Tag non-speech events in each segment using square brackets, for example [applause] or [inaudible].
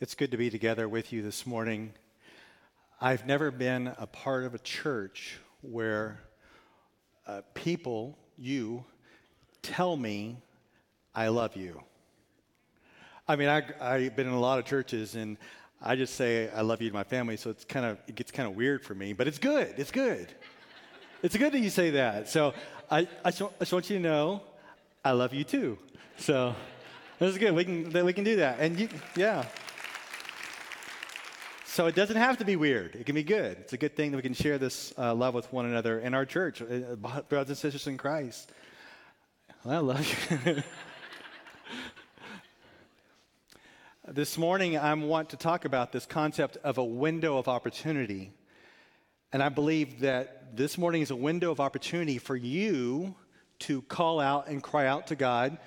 It's good to be together with you this morning. I've never been a part of a church where uh, people, you, tell me I love you. I mean, I, I've been in a lot of churches and I just say I love you to my family, so it's kind of it gets kind of weird for me, but it's good. It's good. it's good that you say that. So I, I, just, I just want you to know I love you too. So this is good. We can we can do that, and you, yeah. So it doesn't have to be weird. It can be good. It's a good thing that we can share this uh, love with one another in our church, uh, brothers and sisters in Christ. I love you. [laughs] this morning, I want to talk about this concept of a window of opportunity. And I believe that this morning is a window of opportunity for you to call out and cry out to God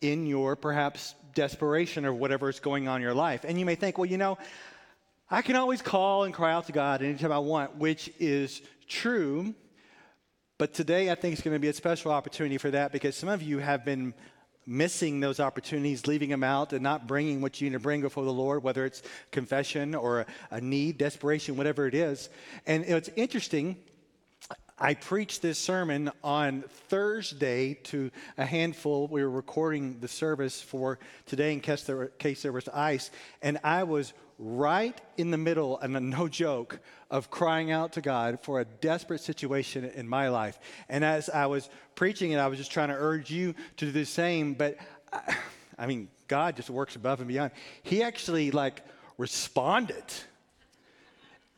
in your perhaps desperation or whatever is going on in your life. And you may think, well, you know, I can always call and cry out to God anytime I want, which is true. But today, I think it's going to be a special opportunity for that because some of you have been missing those opportunities, leaving them out, and not bringing what you need to bring before the Lord, whether it's confession or a, need, desperation, whatever it is. And it's interesting. I preached this sermon on Thursday to a handful. We were recording the service for today in case there, case there was ice, and I was right in the middle, and no joke, of crying out to God for a desperate situation in my life. And as I was preaching it, I was just trying to urge you to do the same. But I, [sighs] I mean, God just works above and beyond. He actually like responded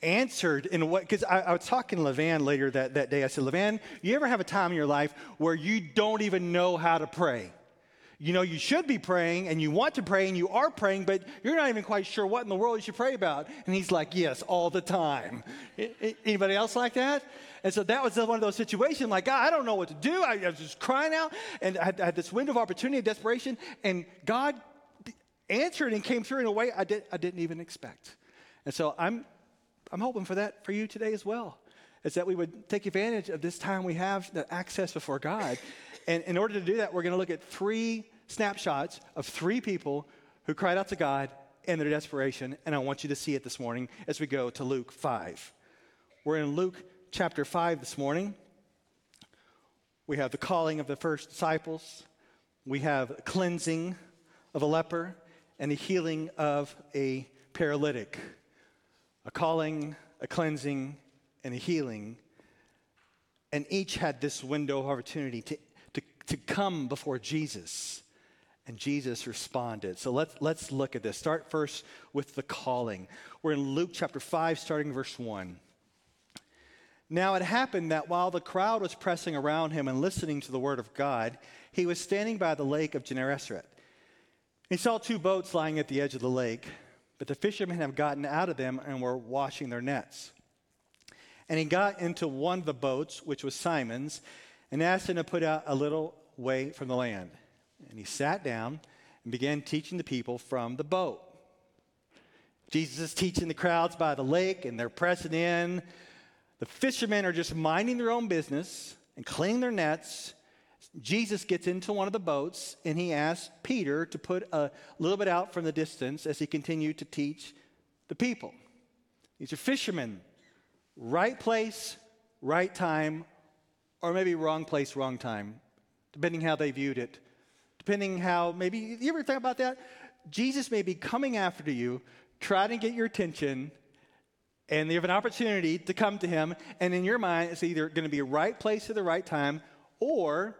answered in what because I, I, was talking to levan later that, that day i said levan you ever have a time in your life where you don't even know how to pray you know, you should be praying and you want to pray and you are praying, but you're not even quite sure what in the world you should pray about. And he's like, Yes, all the time. Anybody else like that? And so that was one of those situations like, I don't know what to do. I, was just crying out and I had, this window of opportunity, desperation, and God answered and came through in a way I, did, I didn't even expect. And so I'm, I'm hoping for that for you today as well, is that we would take advantage of this time we have, the access before God. And in order to do that, we're going to look at three snapshots of three people who cried out to God in their desperation. And I want you to see it this morning as we go to Luke 5. We're in Luke chapter 5 this morning. We have the calling of the first disciples, we have cleansing of a leper, and the healing of a paralytic. A calling, a cleansing, and a healing. And each had this window of opportunity to to to come before Jesus. And Jesus responded. So let's, let's look at this. Start first with the calling. We're in Luke chapter 5, starting verse 1. Now it happened that while the crowd was pressing around him and listening to the word of God, he was standing by the lake of Gennesaret. He saw two boats lying at the edge of the lake, but the fishermen had gotten out of them and were washing their nets. And he got into one of the boats, which was Simon's, and asked him to put out a little way from the land. And he sat down and began teaching the people from the boat. Jesus is teaching the crowds by the lake, and they're pressing in. The fishermen are just minding their own business and cleaning their nets. Jesus gets into one of the boats and he asks Peter to put a little bit out from the distance as he continued to teach the people. These are fishermen. Right place, right time, or maybe wrong place, wrong time, depending how they viewed it. Depending how, maybe, you ever think about that? Jesus may be coming after you, trying to get your attention, and you have an opportunity to come to him, and in your mind, it's either going to be right place at the right time, or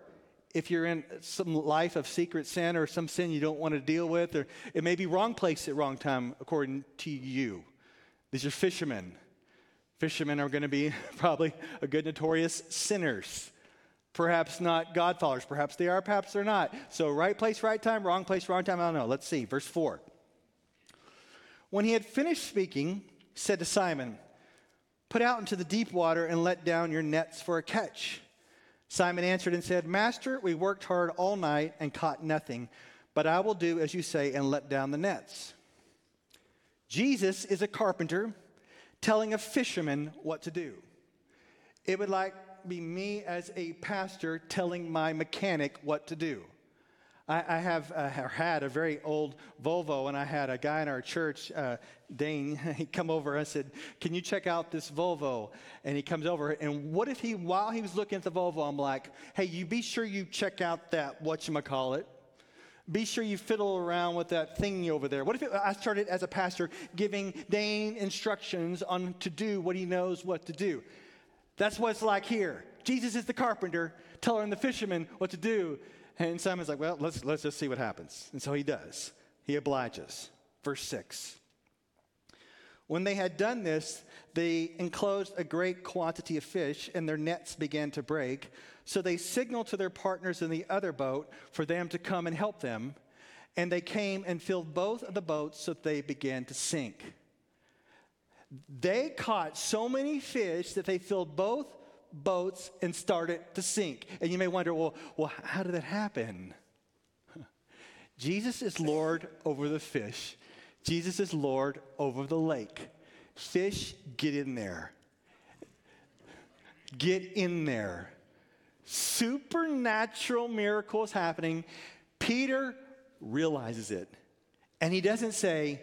if you're in some life of secret sin or some sin you don't want to deal with, or it may be wrong place at wrong time according to you. These are fishermen. Fishermen are going to be [laughs] probably a good notorious sinners. Perhaps not God followers. Perhaps they are, perhaps they're not. So, right place, right time, wrong place, wrong time. I don't know. Let's see. Verse 4. When he had finished speaking, said to Simon, Put out into the deep water and let down your nets for a catch. Simon answered and said, Master, we worked hard all night and caught nothing, but I will do as you say and let down the nets. Jesus is a carpenter telling a fisherman what to do. It would like be me as a pastor telling my mechanic what to do. I, I have uh, had a very old Volvo, and I had a guy in our church, uh, Dane, [laughs] he come over and said, Can you check out this Volvo? And he comes over, and what if he, while he was looking at the Volvo, I'm like, Hey, you be sure you check out that whatchamacallit. Be sure you fiddle around with that thingy over there. What if it, I started as a pastor giving Dane instructions on to do what he knows what to do? That's what it's like here. Jesus is the carpenter telling the fisherman what to do. And Simon's like, well, let's, let's just see what happens. And so he does. He obliges. Verse 6. When they had done this, they enclosed a great quantity of fish, and their nets began to break. So they signaled to their partners in the other boat for them to come and help them. And they came and filled both of the boats so that they began to sink. They caught so many fish that they filled both boats and started to sink. And you may wonder, well, well how did that happen? [laughs] Jesus is Lord over the fish. Jesus is Lord over the lake. Fish, get in there. Get in there. Supernatural miracles happening. Peter realizes it. And he doesn't say,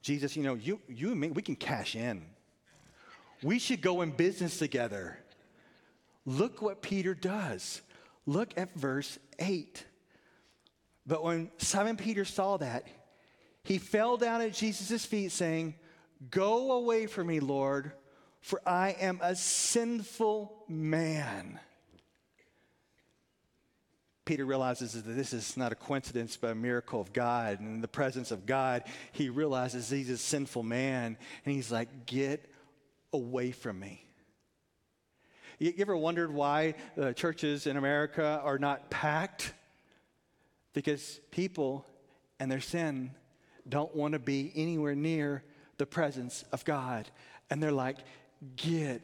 Jesus, you know, you, you and me, we can cash in. We should go in business together. Look what Peter does. Look at verse 8. But when Simon Peter saw that, he fell down at Jesus' feet, saying, Go away from me, Lord, for I am a sinful man. Peter realizes that this is not a coincidence, but a miracle of God. And in the presence of God, he realizes he's a sinful man. And he's like, Get away from me. You ever wondered why the churches in America are not packed? Because people and their sin don't want to be anywhere near the presence of God. And they're like, get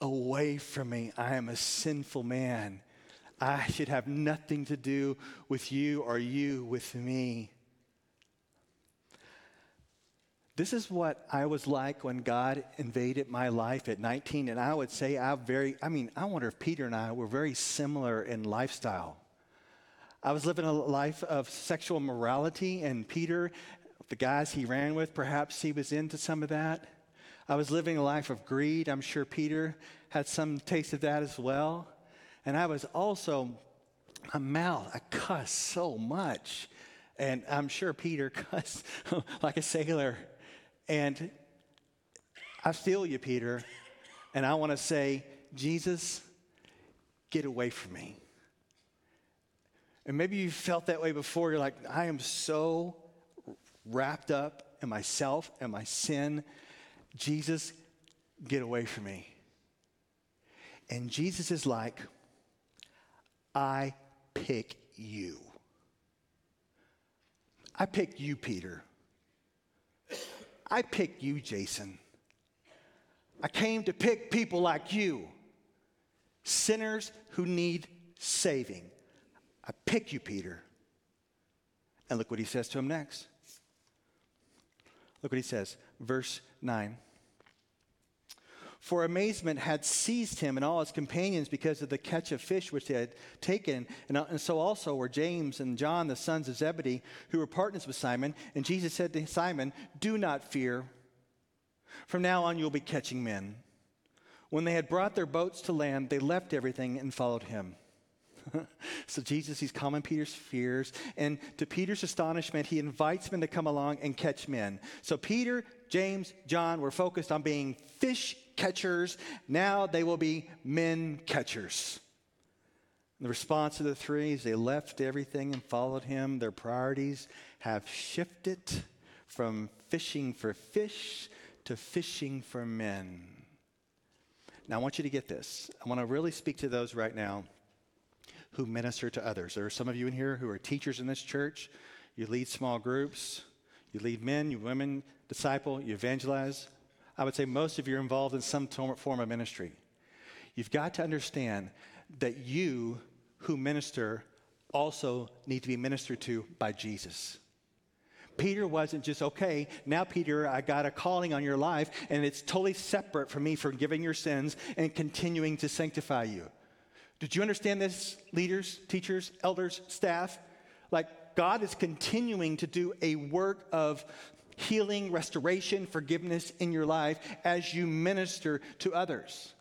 away from me. I am a sinful man. I should have nothing to do with you or you with me. This is what I was like when God invaded my life at 19. And I would say I very, I mean, I wonder if Peter and I were very similar in lifestyle. I was living a life of sexual morality, and Peter, the guys he ran with, perhaps he was into some of that. I was living a life of greed. I'm sure Peter had some taste of that as well. And I was also a mouth, I cuss so much. And I'm sure Peter [laughs] cussed like a sailor. And I feel you, Peter. And I want to say, Jesus, get away from me. And maybe you felt that way before. You're like, I am so wrapped up in myself and my sin. Jesus, get away from me. And Jesus is like, I pick you. I pick you, Peter. I picked you, Jason. I came to pick people like you, sinners who need saving. I pick you, Peter. And look what he says to him next. Look what he says, verse 9. For amazement had seized him and all his companions because of the catch of fish which they had taken. And, uh, and, so also were James and John, the sons of Zebedee, who were partners with Simon. And Jesus said to Simon, Do not fear. From now on, you'll be catching men. When they had brought their boats to land, they left everything and followed him. [laughs] so Jesus, he's calming Peter's fears. And to Peter's astonishment, he invites men to come along and catch men. So Peter, James, John were focused on being fish catchers. Now they will be men catchers. The response of the three is they left everything and followed him. Their priorities have shifted from fishing for fish to fishing for men. Now, I want you to get this. I want to really speak to those right now who minister to others. There are some of you in here who are teachers in this church. You lead small groups, you lead men, you women, disciple, you evangelize. I would say most of you are involved in some form of ministry. You've got to understand that you who minister also need to be ministered to by Jesus. Peter wasn't just, okay, now, Peter, I got a calling on your life, and it's totally separate from me forgiving your sins and continuing to sanctify you. Did you understand this, leaders, teachers, elders, staff? Like God is continuing to do a work of healing, restoration, forgiveness in your life as you minister to others.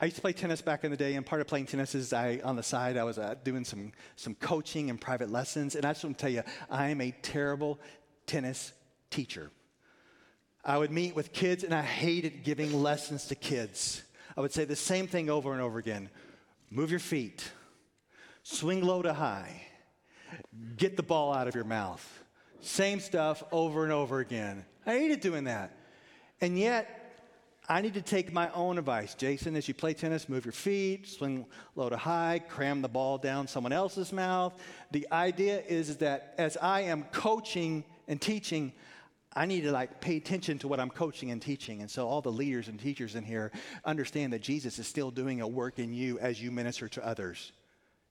I used to play tennis back in the day, and part of playing tennis is I, on the side, I was uh, doing some, some coaching and private lessons. And I just want to tell you, I am a terrible tennis teacher. I would meet with kids, and I hated giving lessons to kids. I would say the same thing over and over again move your feet, swing low to high, get the ball out of your mouth. Same stuff over and over again. I hated doing that. And yet, I need to take my own advice. Jason, as you play tennis, move your feet, swing low to high, cram the ball down someone else's mouth. The idea is that as I am coaching and teaching, I need to like pay attention to what I'm coaching and teaching. And so all the leaders and teachers in here understand that Jesus is still doing a work in you as you minister to others.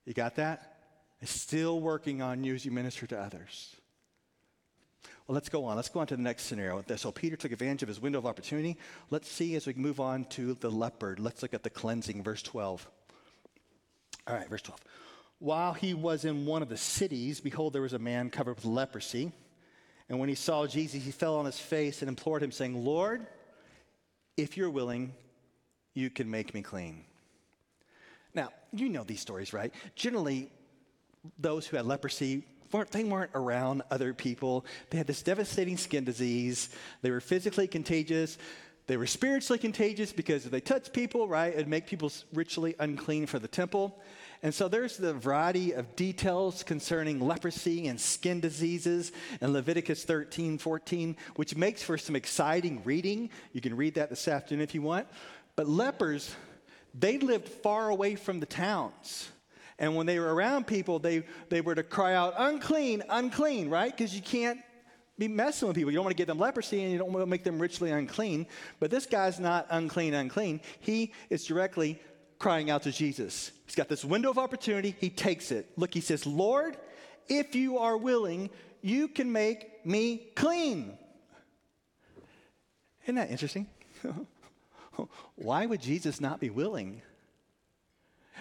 You got that? It's still working on you as you minister to others. Well, let's go on. Let's go on to the next scenario. So Peter took advantage of his window of opportunity. Let's see as we move on to the leper. Let's look at the cleansing, verse 12. All right, verse 12. While he was in one of the cities, behold, there was a man covered with leprosy. And when he saw Jesus, he fell on his face and implored him, saying, Lord, if you're willing, you can make me clean. Now, you know these stories, right? Generally, those who had leprosy weren't, they weren't around other people. They had this devastating skin disease. They were physically contagious. They were spiritually contagious because if they touched people, right, it'd make people ritually unclean for the temple. And so there's the variety of details concerning leprosy and skin diseases in Leviticus 13, 14, which makes for some exciting reading. You can read that this afternoon if you want. But lepers, they lived far away from the towns. And when they were around people, they, they were to cry out, unclean, unclean, right? Because you can't be messing with people. You don't want to give them leprosy and you don't want to make them ritually unclean. But this guy's not unclean, unclean. He is directly crying out to Jesus. He's got this window of opportunity. He takes it. Look, he says, Lord, if you are willing, you can make me clean. Isn't that interesting? [laughs] Why would Jesus not be willing?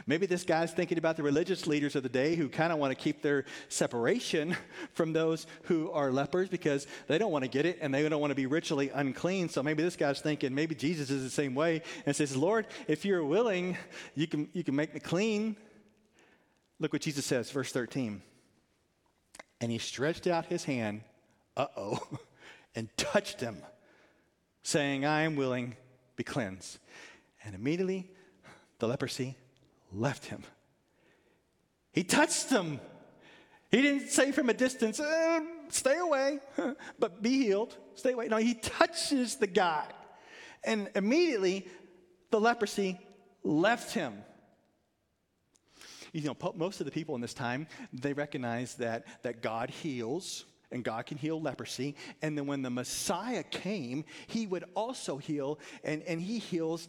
Maybe this guy's thinking about the religious leaders of the day who kind of want to keep their separation [laughs] from those who are lepers because they don't want to get it and they don't want to be ritually unclean. So maybe this guy's thinking maybe Jesus is the same way and says, Lord, if you're willing, you can, you can make me clean. Look what Jesus says, verse 13. And he stretched out his hand, uh oh, [laughs] and touched him, saying, I am willing, be cleansed. And immediately the leprosy left him. He touched him. He didn't say from a distance, eh, stay away, [laughs] but be healed, stay away. No, he touches the guy. And immediately the leprosy left him. You know, most of the people in this time, they recognize that, that God heals and God can heal leprosy. And then when the Messiah came, he would also heal, and, and he heals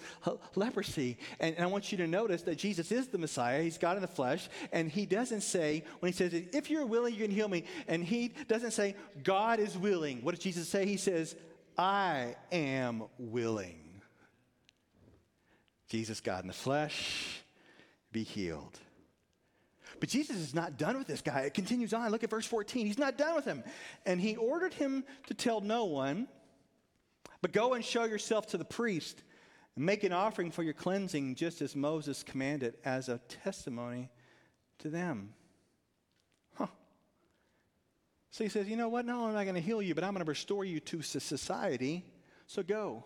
leprosy. And, and I want you to notice that Jesus is the Messiah. He's God in the flesh. And he doesn't say, when he says, if you're willing, you can heal me. And he doesn't say, God is willing. What does Jesus say? He says, I am willing. Jesus, God in the flesh, be healed. But Jesus is not done with this guy. It continues on. Look at verse 14. He's not done with him. And he ordered him to tell no one, but go and show yourself to the priest and make an offering for your cleansing, just as Moses commanded, as a testimony to them. Huh. So he says, You know what? Not only am I going to heal you, but I'm going to restore you to society. So go.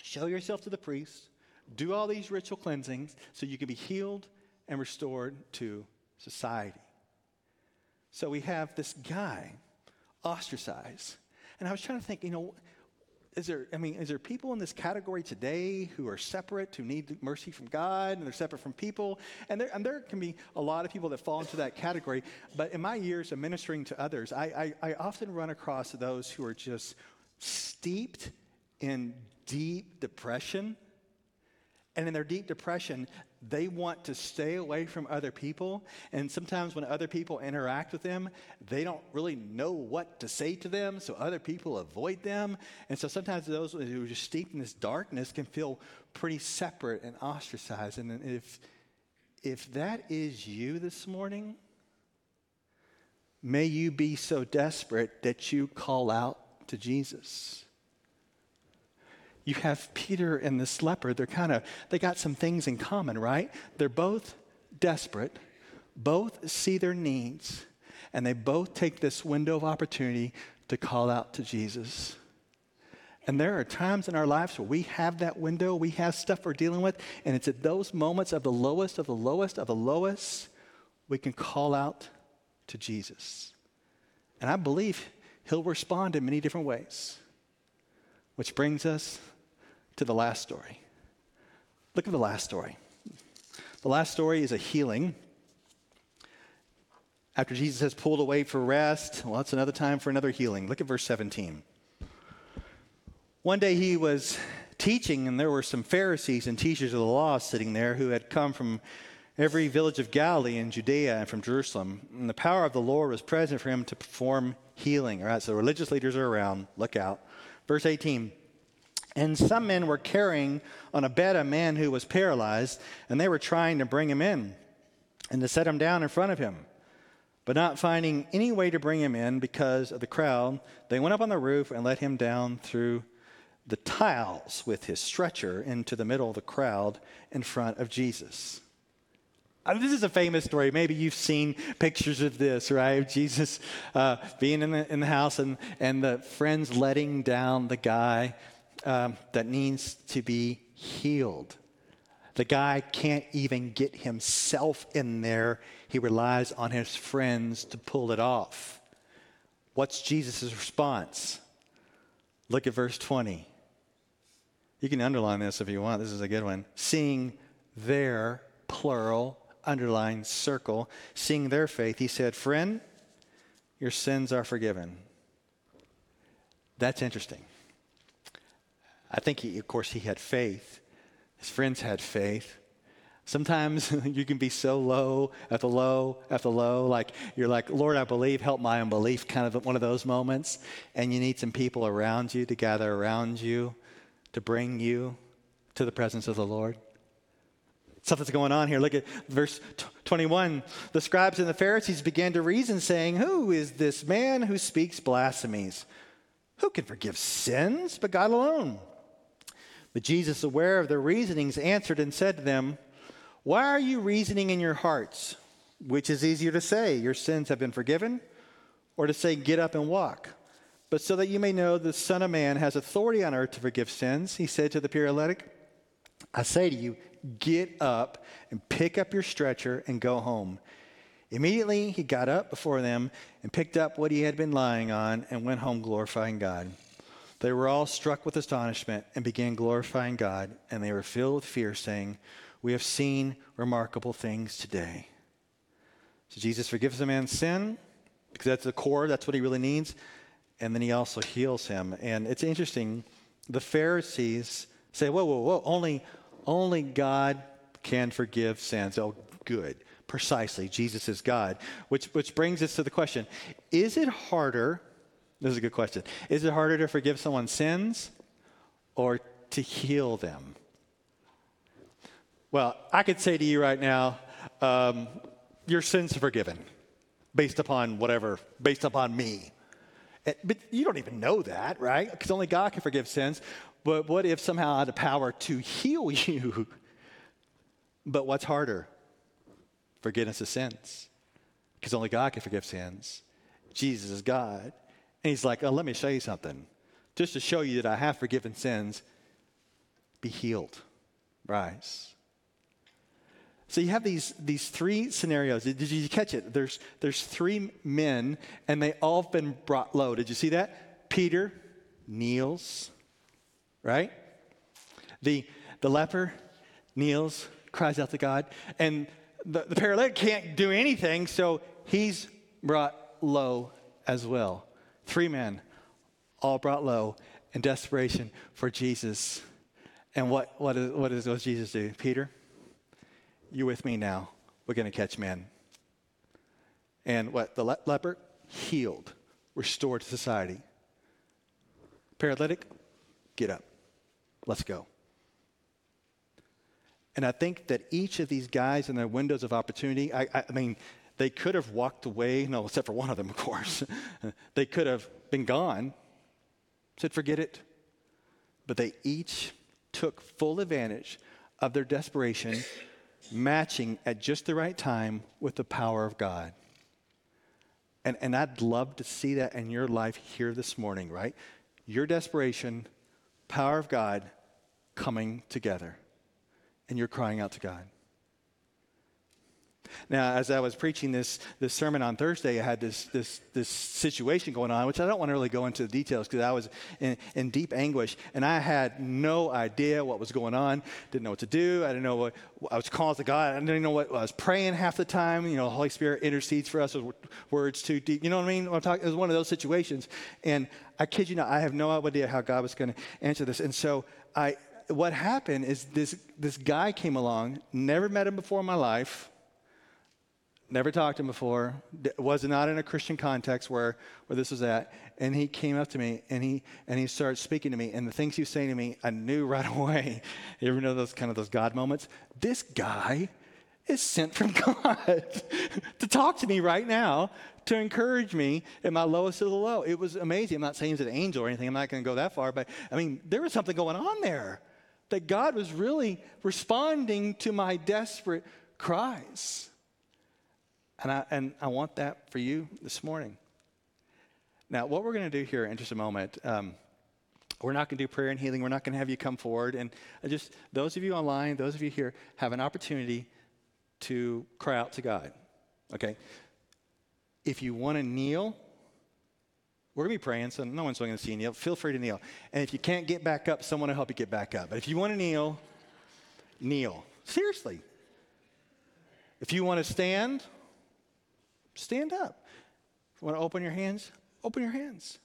Show yourself to the priest. Do all these ritual cleansings so you can be healed and restored to society. So we have this guy ostracized. And I was trying to think, you know, is there, I mean, is there people in this category today who are separate, who need mercy from God, and they're separate from people? And there, and there can be a lot of people that fall into that category. But in my years of ministering to others, I, I, I often run across those who are just steeped in deep depression. And in their deep depression, they want to stay away from other people. And sometimes when other people interact with them, they don't really know what to say to them, so other people avoid them. And so sometimes those who are just steeped in this darkness can feel pretty separate and ostracized. And if, if that is you this morning, may you be so desperate that you call out to Jesus. You have Peter and this leper, they're kind of, they got some things in common, right? They're both desperate, both see their needs, and they both take this window of opportunity to call out to Jesus. And there are times in our lives where we have that window, we have stuff we're dealing with, and it's at those moments of the lowest, of the lowest, of the lowest, we can call out to Jesus. And I believe he'll respond in many different ways. Which brings us to the last story. Look at the last story. The last story is a healing. After Jesus has pulled away for rest, well, that's another time for another healing. Look at verse 17. One day he was teaching, and there were some Pharisees and teachers of the law sitting there who had come from every village of Galilee and Judea and from Jerusalem. And the power of the Lord was present for him to perform healing. All right, so religious leaders are around. Look out. Verse 18. And some men were carrying on a bed a man who was paralyzed, and they were trying to bring him in and to set him down in front of him. But not finding any way to bring him in because of the crowd, they went up on the roof and let him down through the tiles with his stretcher into the middle of the crowd in front of Jesus. I mean, this is a famous story. Maybe you've seen pictures of this, right? Jesus uh, being in the, in the house and, and the friends letting down the guy um, that needs to be healed. The guy can't even get himself in there. He relies on his friends to pull it off. What's Jesus' response? Look at verse 20. You can underline this if you want. This is a good one. Seeing their, plural, underline, circle, seeing their faith, he said, Friend, your sins are forgiven. That's interesting. I think, he, of course, he had faith. His friends had faith. Sometimes [laughs] you can be so low at the low at the low, like you're like, Lord, I believe, help my unbelief, kind of one of those moments. And you need some people around you to gather around you to bring you to the presence of the Lord. Something's going on here. Look at verse 21. The scribes and the Pharisees began to reason, saying, Who is this man who speaks blasphemies? Who can forgive sins but God alone? But Jesus, aware of their reasonings, answered and said to them, Why are you reasoning in your hearts? Which is easier to say, Your sins have been forgiven, or to say, Get up and walk? But so that you may know the Son of Man has authority on earth to forgive sins, he said to the paralytic, I say to you, get up and pick up your stretcher and go home. Immediately he got up before them and picked up what he had been lying on and went home glorifying God. They were all struck with astonishment and began glorifying God, and they were filled with fear, saying, We have seen remarkable things today. So Jesus forgives a man's sin, because that's the core, that's what he really needs, and then he also heals him. And it's interesting, the Pharisees say, Whoa, whoa, whoa, only, only God can forgive sins. Oh, good. Precisely, Jesus is God. Which, which brings us to the question Is it harder this is a good question. Is it harder to forgive someone's sins or to heal them? Well, I could say to you right now, um, your sins are forgiven based upon whatever, based upon me. Eh, but you don't even know that, right? Because only God can forgive sins. But what if somehow I had the power to heal [laughs] you? but what's harder? Forgiveness of sins. Because only God can forgive sins. Jesus is God. And he's like, oh, let me show you something. Just to show you that I have forgiven sins, be healed. Rise. So you have these, these three scenarios. Did you catch it? There's, there's three men, and they all have been brought low. Did you see that? Peter kneels, right? The, the leper kneels, cries out to God, and the, the paralytic can't do anything, so he's brought low as well. Three men, all brought low in desperation for Jesus. And what, what, is, what, is, what does Jesus do? Peter, you with me now. We're going to catch men. And what? The le- leper? Healed, restored to society. Paralytic? Get up. Let's go. And I think that each of these guys in their windows of opportunity, I, I mean, they could have walked away, no, except for one of them, of course. [laughs] they could have been gone, said, forget it. But they each took full advantage of their desperation, matching at just the right time with the power of God. And, and I'd love to see that in your life here this morning, right? Your desperation, power of God coming together. And you're crying out to God. Now, as I was preaching this, this sermon on Thursday, I had this, this, this situation going on, which I don't want to really go into the details because I was in, in deep anguish and I had no idea what was going on, didn't know what to do. I didn't know what, I was calling to God. I didn't know what I was praying half the time. You know, the Holy Spirit intercedes for us with words too deep. You know what I mean? I'm talking, it was one of those situations. And I kid you not, I have no idea how God was going to answer this. And so I, what happened is this, this guy came along, never met him before in my life never talked to him before, was not in a Christian context where, where this was at. And he came up to me and he, and he started speaking to me. And the things he was saying to me, I knew [laughs] right away. You ever know those kind of those God moments? This guy is sent from [laughs] God to talk to me right now, to encourage me in my lowest of the low. It was amazing. I'm not saying he's an angel or anything. I'm not going to go that far. But I mean, there was something going on there that God was really responding to my desperate cries. And I, and I want that for you this morning. Now, what we're going to do here in just a moment, um, we're not going to do prayer and healing. We're not going to have you come forward. And just those of you online, those of you here, have an opportunity to cry out to God. Okay? If you want to kneel, we're going to be praying, so no one's going to see you kneel. Feel free to kneel. And if you can't get back up, someone will help you get back up. But if you want to kneel, kneel. Seriously. If you want to stand, stand up. If you want to open your hands, open your hands.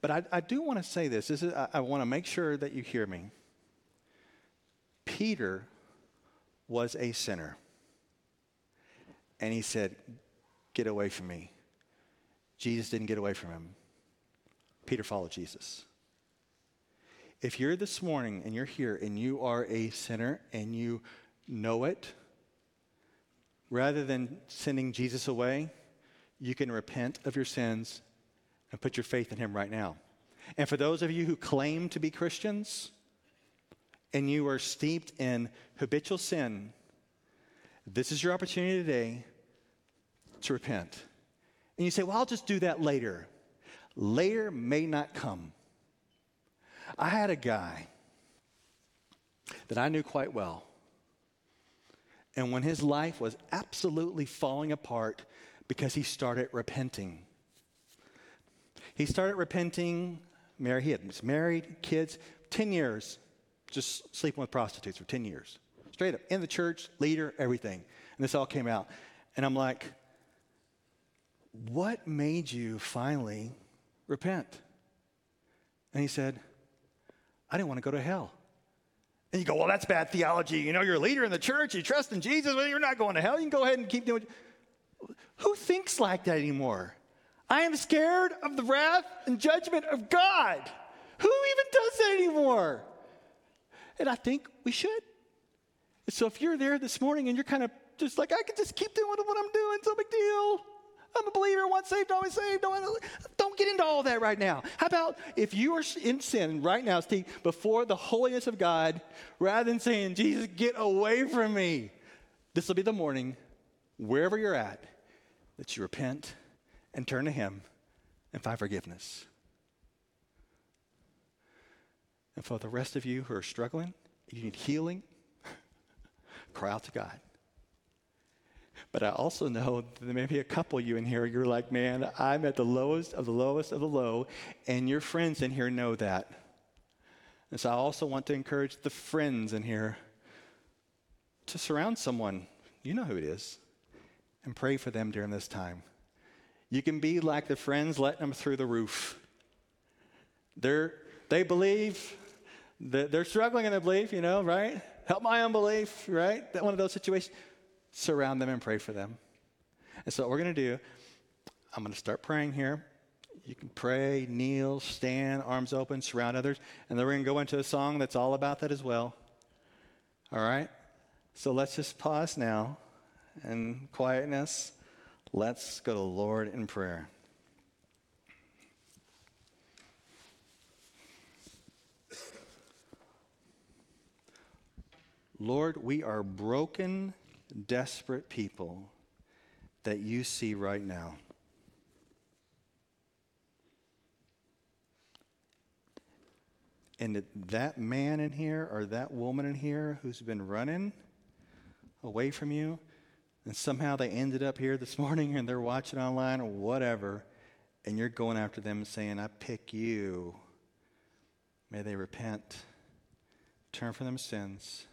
But I, I do want to say this. this is, I, I want to make sure that you hear me. Peter was a sinner. And he said, Get away from me. Jesus didn't get away from him. Peter followed Jesus. If you're this morning and you're here and you are a sinner and you know it, rather than sending Jesus away, you can repent of your sins and put your faith in him right now. And for those of you who claim to be Christians and you are steeped in habitual sin, this is your opportunity today to repent. And you say, well, I'll just do that later. Later may not come. I had a guy that I knew quite well and when his life was absolutely falling apart because he started repenting. He started repenting. Mary, he was married, kids, 10 years, just sleeping with prostitutes for 10 years. Straight up, in the church, leader, everything. And this all came out. And I'm like, what made you finally repent? And he said, I didn't want to go to hell. And you go, well, that's bad theology. You know, you're a leader in the church, you trust in Jesus, well, you're not going to hell. You can go ahead and keep doing Who thinks like that anymore? I am scared of the wrath and judgment of God. Who even does that anymore? And I think we should. So if you're there this morning and you're kind of just like, I can just keep doing what I'm doing, it's no big deal. I'm a believer, once saved, always saved. Don't, get into all that right now. How about if you are in sin right now, Steve, before the holiness of God, rather than saying, Jesus, get away from me, this will be the morning, wherever you're at, that you repent and turn to Him and find forgiveness. And for the rest of you who are struggling, you need healing, [laughs] cry out to God. But I also know that there may be a couple you in here, you're like, man, I'm at the lowest of the lowest of the low, and your friends in here know that. And so I also want to encourage the friends in here to surround someone, you know who it is, and pray for them during this time. You can be like the friends letting them through the roof. They're, they believe, that they're struggling in their belief, you know, right? Help my unbelief, right? That one of those situations surround them and pray for them. And so, what we're going to do, I'm going to start praying here. You can pray, kneel, stand, arms open, surround others. And then we're going to go into a song that's all about that as well. All right? So let's just pause now and quietness. Let's go to the Lord in prayer. Lord, we are broken, desperate people that you see right now. And that man in here or that woman in here who's been running away from you, and somehow they ended up here this [laughs] morning and they're watching online or whatever, and you're going after them and saying, I pick you. May they repent, turn from their sins,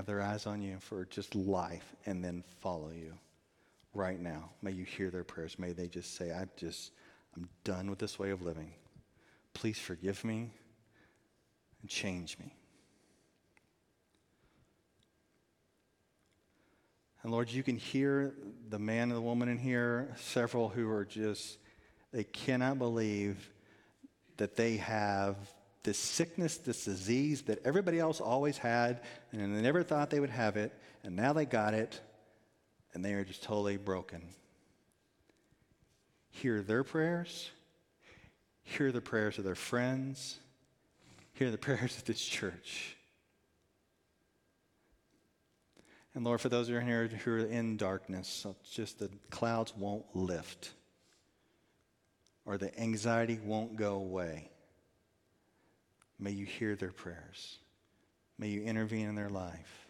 have their eyes on you for just life and then follow you right now. May you hear their prayers. May they just say, I just, I'm done with this way of living. Please forgive me and change me. And Lord, you can hear the man and the woman in here, several who are just, they cannot believe that they have this sickness, this disease that everybody else always had, and they never thought they would have it, and now they got it, and they are just totally broken. Hear their prayers, hear the prayers of their friends, hear the [laughs] prayers of this church. And Lord, for those who are here who are in darkness, uh, just the clouds won't lift or the anxiety won't go away. May you hear their prayers. May you intervene in their life.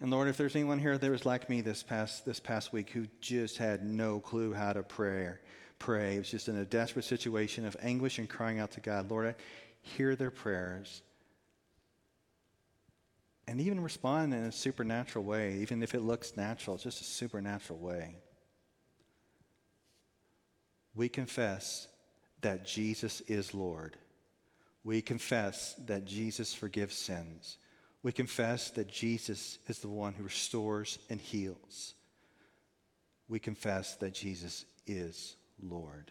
And Lord, if there's anyone here that was like me this past, this past week who just had no clue how to pray, pray, it was just in a desperate situation of anguish and crying out to God, Lord, I hear their prayers and even respond in a supernatural way, even if it looks natural, just a supernatural way. We confess that Jesus is Lord. We confess that Jesus forgives sins. We confess that Jesus is the one who restores and heals. We confess that Jesus is Lord.